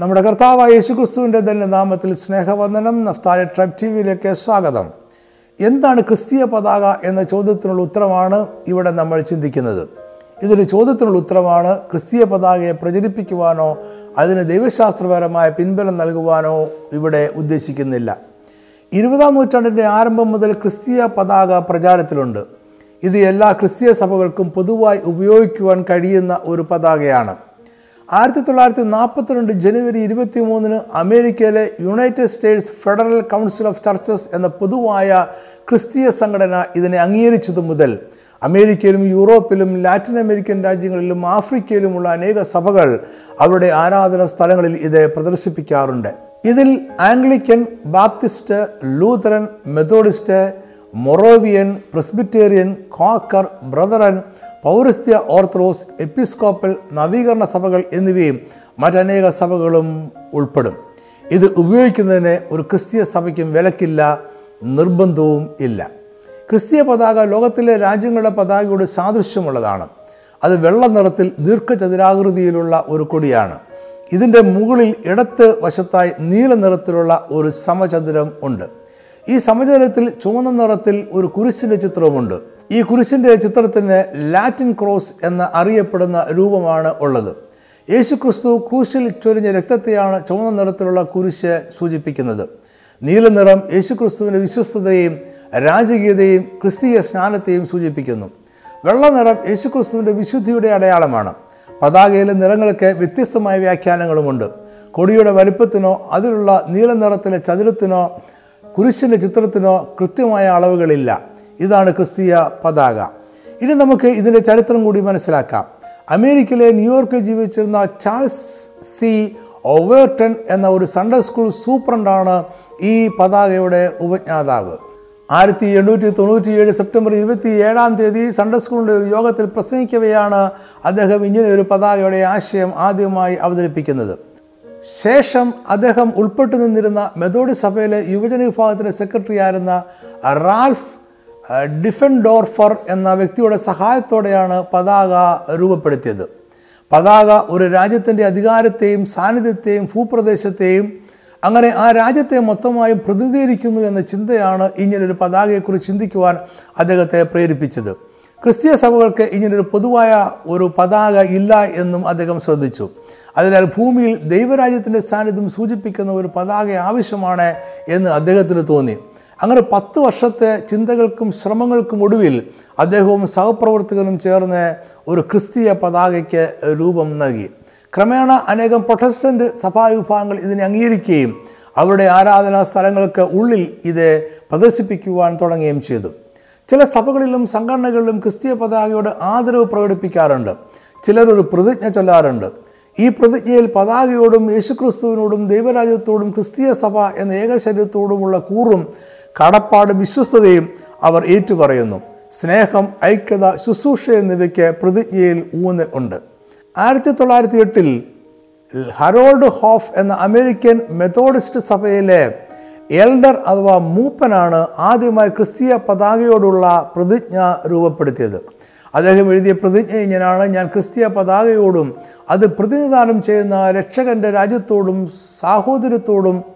നമ്മുടെ കർത്താവായ യേശുക്രിസ്തുവിന്റെ തന്നെ നാമത്തിൽ സ്നേഹവന്ദനം. നഫ്താലി ട്രൈബ് ടി വിയിലേക്ക് സ്വാഗതം. എന്താണ് ക്രിസ്തീയ പതാക എന്ന ചോദ്യത്തിനുള്ള ഉത്തരമാണ് ഇവിടെ നമ്മൾ ചിന്തിക്കുന്നത്. ഇതൊരു ചോദ്യത്തിനുള്ള ഉത്തരമാണ് ക്രിസ്തീയ പതാകയെ പ്രചരിപ്പിക്കുവാനോ അതിന് ദൈവശാസ്ത്രപരമായ പിൻബലം നൽകുവാനോ ഇവിടെ ഉദ്ദേശിക്കുന്നില്ല. ഇരുപതാം നൂറ്റാണ്ടിന്റെ ആരംഭം മുതൽ ക്രിസ്തീയ പതാക പ്രചാരത്തിലുണ്ട്. ഇത് എല്ലാ ക്രിസ്തീയ സഭകൾക്കും പൊതുവായി ഉപയോഗിക്കുവാൻ കഴിയുന്ന ഒരു പതാകയാണ്. ആയിരത്തി തൊള്ളായിരത്തി നാൽപ്പത്തിരണ്ട് ജനുവരി ഇരുപത്തി മൂന്നിന് അമേരിക്കയിലെ United States Federal Council of Churches എന്ന പൊതുവായ ക്രിസ്തീയ സംഘടന ഇതിനെ അംഗീകരിച്ചതു മുതൽ അമേരിക്കയിലും യൂറോപ്പിലും ലാറ്റിൻ അമേരിക്കൻ രാജ്യങ്ങളിലും ആഫ്രിക്കയിലുമുള്ള അനേക സഭകൾ അവരുടെ ആരാധന സ്ഥലങ്ങളിൽ ഇത് പ്രദർശിപ്പിക്കാറുണ്ട്. ഇതിൽ Anglican Baptist Lutheran Methodist Moravian Presbyterian Quaker Brethren പൗരസ്ത്യ ഓർത്തഡോക്സ് എപ്പിസ്കോപ്പൽ നവീകരണ സഭകൾ എന്നിവയും മറ്റനേക സഭകളും ഉൾപ്പെടും. ഇത് ഉപയോഗിക്കുന്നതിന് ഒരു ക്രിസ്തീയ സഭയ്ക്കും വിലക്കില്ല നിർബന്ധവും ഇല്ല. ക്രിസ്തീയ പതാക ലോകത്തിലെ രാജ്യങ്ങളുടെ പതാകയോട് സാദൃശ്യമുള്ളതാണ്. അത് വെള്ള നിറത്തിൽ ദീർഘചതുരാകൃതിയിലുള്ള ഒരു കൊടിയാണ്. ഇതിന്റെ മുകളിൽ ഇടത്ത് വശത്തായി നീല നിറത്തിലുള്ള ഒരു സമചതുരം ഉണ്ട്. ഈ സമചതുരത്തിൽ ചുവന്ന നിറത്തിൽ ഒരു കുരിശിന്റെ ചിത്രവുമുണ്ട്. ഈ കുരിശിന്റെ ചിത്രത്തിന് ലാറ്റിൻ ക്രോസ് എന്ന അറിയപ്പെടുന്ന രൂപമാണ് ഉള്ളത്. യേശുക്രിസ്തു ക്രൂശിൽ ചൊരിഞ്ഞ രക്തത്തെയാണ് ചുവന്ന നിറത്തിലുള്ള കുരിശ് സൂചിപ്പിക്കുന്നത്. നീല നിറം യേശുക്രിസ്തുവിന്റെ വിശ്വസ്തതയും രാജകീയതയും ക്രിസ്തീയ സ്നാനത്തെയും സൂചിപ്പിക്കുന്നു. വെള്ള നിറം യേശുക്രിസ്തുവിന്റെ വിശുദ്ധിയുടെ അടയാളമാണ്. പതാകയിലെ നിറങ്ങൾക്ക് വ്യത്യസ്തമായ വ്യാഖ്യാനങ്ങളുമുണ്ട്. കൊടിയുടെ വലിപ്പത്തിനോ അതിലുള്ള നീല നിറത്തിലെ ചതുരത്തിനോ കുരിശിന്റെ ചിത്രത്തിനോ കൃത്യമായ അളവുകളില്ല. ഇതാണ് പതാക. ഇനി നമുക്ക് ഇതിന്റെ ചരിത്രം കൂടി മനസ്സിലാക്കാം. അമേരിക്കയിലെ ന്യൂയോർക്കിൽ ജീവിച്ചിരുന്ന ചാൾസ് സി. ഒവേർട്ടൺ എന്ന ഒരു സൺഡേ സ്കൂൾ സൂപ്രണ്ടാണ് ഈ പതാകയുടെ ഉപജ്ഞാതാവ്. ആയിരത്തി എണ്ണൂറ്റി തൊണ്ണൂറ്റിയേഴ് സെപ്റ്റംബർ ഇരുപത്തി ഏഴാം തീയതി സൺഡേ സ്കൂളിന്റെ ഒരു യോഗത്തിൽ പ്രസംഗിക്കവെയാണ് അദ്ദേഹം ഇങ്ങനെ ഒരു പതാകയുടെ ആശയം ആദ്യമായി അവതരിപ്പിക്കുന്നത്. ശേഷം അദ്ദേഹം ഉൾപ്പെട്ടു നിന്നിരുന്ന മെതോഡി സഭയിലെ യുവജന വിഭാഗത്തിന്റെ സെക്രട്ടറി ആയിരുന്ന റാൽഫ് ഡിഫൻഡോർഫർ എന്ന വ്യക്തിയുടെ സഹായത്തോടെയാണ് പതാക രൂപപ്പെടുത്തിയത്. പതാക ഒരു രാജ്യത്തിന്റെ അധികാരത്തെയും സാന്നിധ്യത്തെയും ഭൂപ്രദേശത്തെയും അങ്ങനെ ആ രാജ്യത്തെ മൊത്തമായും പ്രതിനിധീകരിക്കുന്നു എന്ന ചിന്തയാണ് ഇങ്ങനൊരു പതാകയെക്കുറിച്ച് ചിന്തിക്കുവാൻ അദ്ദേഹത്തെ പ്രേരിപ്പിച്ചത്. ക്രിസ്തീയ സഭകൾക്ക് ഇങ്ങനൊരു പൊതുവായ ഒരു പതാക ഇല്ല എന്നും അദ്ദേഹം ശ്രദ്ധിച്ചു. അതിനാൽ ഭൂമിയിൽ ദൈവരാജ്യത്തിന്റെ സാന്നിധ്യം സൂചിപ്പിക്കുന്ന ഒരു പതാക ആവശ്യമാണ് എന്ന് അദ്ദേഹത്തിന് തോന്നി. അങ്ങനെ പത്ത് വർഷത്തെ ചിന്തകൾക്കും ശ്രമങ്ങൾക്കും ഒടുവിൽ അദ്ദേഹവും സഹപ്രവർത്തകനും ചേർന്ന് ഒരു ക്രിസ്തീയ പതാകയ്ക്ക് രൂപം നൽകി. ക്രമേണ അനേകം പ്രൊട്ടസ്റ്റന്റ് സഭാവിഭാഗങ്ങൾ ഇതിനെ അംഗീകരിക്കുകയും അവരുടെ ആരാധനാ സ്ഥലങ്ങൾക്ക് ഉള്ളിൽ ഇത് പ്രദർശിപ്പിക്കുവാൻ തുടങ്ങുകയും ചെയ്തു. ചില സഭകളിലും സംഘടനകളിലും ക്രിസ്തീയ പതാകയോട് ആദരവ് പ്രകടിപ്പിക്കാറുണ്ട്. ചിലർ ഒരു പ്രതിജ്ഞ ചൊല്ലാറുണ്ട്. ഈ പ്രതിജ്ഞയിൽ പതാകയോടും യേശുക്രിസ്തുവിനോടും ദൈവരാജ്യത്തോടും ക്രിസ്തീയ സഭ എന്ന ഏകശരീരത്തോടുമുള്ള കൂറും കടപ്പാടും വിശ്വസ്തതയും അവർ ഏറ്റുപറയുന്നു. സ്നേഹം ഐക്യത ശുശ്രൂഷ എന്നിവയ്ക്ക് പ്രതിജ്ഞയിൽ ഊന്നൽ ഉണ്ട്. ആയിരത്തി തൊള്ളായിരത്തി എട്ടിൽ ഹറോൾഡ് ഹോഫ് എന്ന അമേരിക്കൻ മെത്തോഡിസ്റ്റ് സഭയിലെ എൽഡർ അഥവാ മൂപ്പനാണ് ആദ്യമായി ക്രിസ്തീയ പതാകയോടുള്ള പ്രതിജ്ഞ രൂപപ്പെടുത്തിയത്. അദ്ദേഹം എഴുതിയ പ്രതിജ്ഞ ഇങ്ങനെയാണ് ഞാൻ ക്രിസ്തീയ പതാകയോടും അത് പ്രതിനിധാനം ചെയ്യുന്ന രക്ഷകന്റെ രാജ്യത്തോടും സാഹോദര്യത്തോടും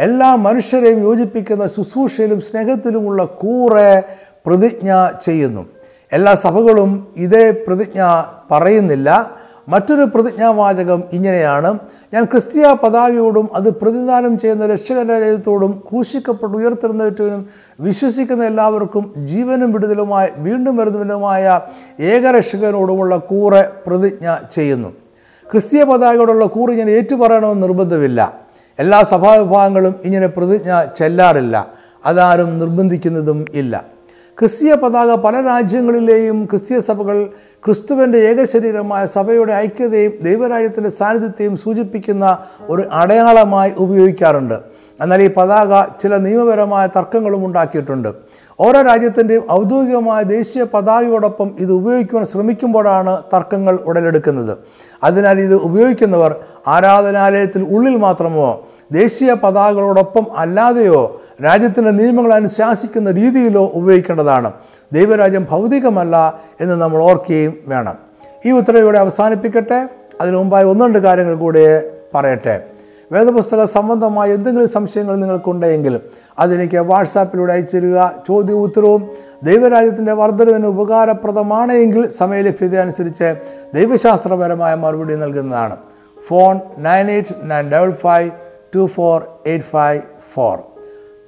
എല്ലാ മനുഷ്യരെയും യോജിപ്പിക്കുന്ന ശുശ്രൂഷയിലും സ്നേഹത്തിലുമുള്ള കൂറെ പ്രതിജ്ഞ ചെയ്യുന്നു. എല്ലാ സഭകളും ഇതേ പ്രതിജ്ഞ പറയുന്നില്ല. മറ്റൊരു പ്രതിജ്ഞാവാചകം ഇങ്ങനെയാണ്. ഞാൻ ക്രിസ്തീയ പതാകയോടും അത് പ്രതിദാനം ചെയ്യുന്ന രക്ഷകരാജ്യത്തോടും ക്രൂശിക്കപ്പെട്ട് ഉയർത്തിരുന്നവറ്റും വിശ്വസിക്കുന്ന എല്ലാവർക്കും ജീവനും വിടുതലുമായി വീണ്ടും വരുന്നതിനുമായ ഏകരക്ഷകനോടുമുള്ള കൂറെ പ്രതിജ്ഞ ചെയ്യുന്നു. ക്രിസ്തീയ പതാകയോടുള്ള കൂറ് ഞാൻ ഏറ്റുപറയണമെന്ന് നിർബന്ധമില്ല. എല്ലാ സഭാവിഭാഗങ്ങളും ഇങ്ങനെ പ്രതിജ്ഞ ചെല്ലാറില്ല. അതാരും നിർബന്ധിക്കുന്നതും ഇല്ല. ക്രിസ്തീയ പതാക പല രാജ്യങ്ങളിലെയും ക്രിസ്തീയ സഭകൾ ക്രിസ്തുവിന്റെ ഏകശരീരമായ സഭയുടെ ഐക്യതയും ദൈവരാജ്യത്തിന്റെ സാന്നിധ്യത്തെയും സൂചിപ്പിക്കുന്ന ഒരു അടയാളമായി ഉപയോഗിക്കാറുണ്ട്. എന്നാൽ ഈ പതാക ചില നിയമപരമായ തർക്കങ്ങളും ഉണ്ടാക്കിയിട്ടുണ്ട്. ഓരോ രാജ്യത്തിന്റെയും ഔദ്യോഗികമായ ദേശീയ പതാകയോടൊപ്പം ഇത് ഉപയോഗിക്കുവാൻ ശ്രമിക്കുമ്പോഴാണ് തർക്കങ്ങൾ ഉടലെടുക്കുന്നത്. അതിനാൽ ഇത് ഉപയോഗിക്കുന്നവർ ആരാധനാലയത്തിൽ ഉള്ളിൽ മാത്രമോ ദേശീയ പതാകകളോടൊപ്പം അല്ലാതെയോ രാജ്യത്തിന്റെ നിയമങ്ങൾ അനുശാസിക്കുന്ന രീതിയിലോ ഉപയോഗിക്കേണ്ടതാണ്. ദൈവരാജ്യം ഭൗതികമല്ല എന്ന് നമ്മൾ ഓർക്കുകയും വേണം. ഈ ഉത്തരവ് ഇവിടെ അവസാനിപ്പിക്കട്ടെ. അതിനു മുമ്പായി ഒന്ന് രണ്ട് കാര്യങ്ങൾ കൂടെ പറയട്ടെ. വേദപുസ്തക സംബന്ധമായ എന്തെങ്കിലും സംശയങ്ങൾ നിങ്ങൾക്കുണ്ടെങ്കിൽ അതെനിക്ക് വാട്സാപ്പിലൂടെ അയച്ചിരുക. ചോദ്യ ഉത്തരവും ദൈവരാജ്യത്തിന്റെ വർധനവിന് ഉപകാരപ്രദമാണ് എങ്കിൽ സമയലഭ്യത അനുസരിച്ച് ദൈവശാസ്ത്രപരമായ മറുപടി നൽകുന്നതാണ്. Phone nine eight nine double five two four eight five four.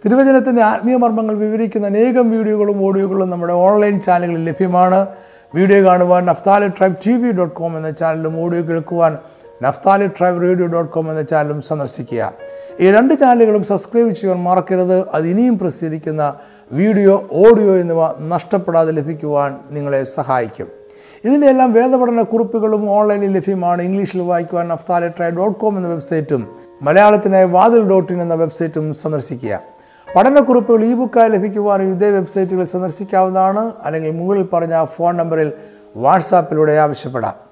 തിരുവചനത്തിന്റെ ആത്മീയ മർമ്മങ്ങൾ വിവരിക്കുന്ന അനേകം വീഡിയോകളും ഓഡിയോകളും നമ്മുടെ ഓൺലൈൻ ചാനലുകളിൽ ലഭ്യമാണ്. വീഡിയോ കാണുവാൻ Naphtali tribe T V dot com എന്ന ചാനലും ഓഡിയോ കേൾക്കുവാൻ Naphtali tribe radio dot com എന്ന ചാനലും സന്ദർശിക്കുക. ഈ രണ്ട് ചാനലുകളും സബ്സ്ക്രൈബ് ചെയ്യാൻ മറക്കരുത്. അത് ഇനിയും പ്രസിദ്ധീകരിക്കുന്ന വീഡിയോ ഓഡിയോ എന്നിവ നഷ്ടപ്പെടാതെ ലഭിക്കുവാൻ നിങ്ങളെ സഹായിക്കും. ഇതിന്റെ എല്ലാം വേദപഠന കുറിപ്പുകളും ഓൺലൈനിൽ ലഭ്യമാണ്. ഇംഗ്ലീഷിൽ വായിക്കുവാൻ നഫ്താലി ട്രൈബ് ഡോട്ട് കോം എന്ന വെബ്സൈറ്റും മലയാളത്തിനായി വാതിൽ ഡോട്ട് ഇൻ എന്ന വെബ്സൈറ്റും സന്ദർശിക്കുക. പഠനക്കുറിപ്പുകൾ ഇ ബുക്കായി ലഭിക്കുവാനും ഇതേ വെബ്സൈറ്റുകൾ സന്ദർശിക്കാവുന്നതാണ്. അല്ലെങ്കിൽ മുകളിൽ പറഞ്ഞ ഫോൺ നമ്പറിൽ വാട്സാപ്പിലൂടെ ആവശ്യപ്പെടാം.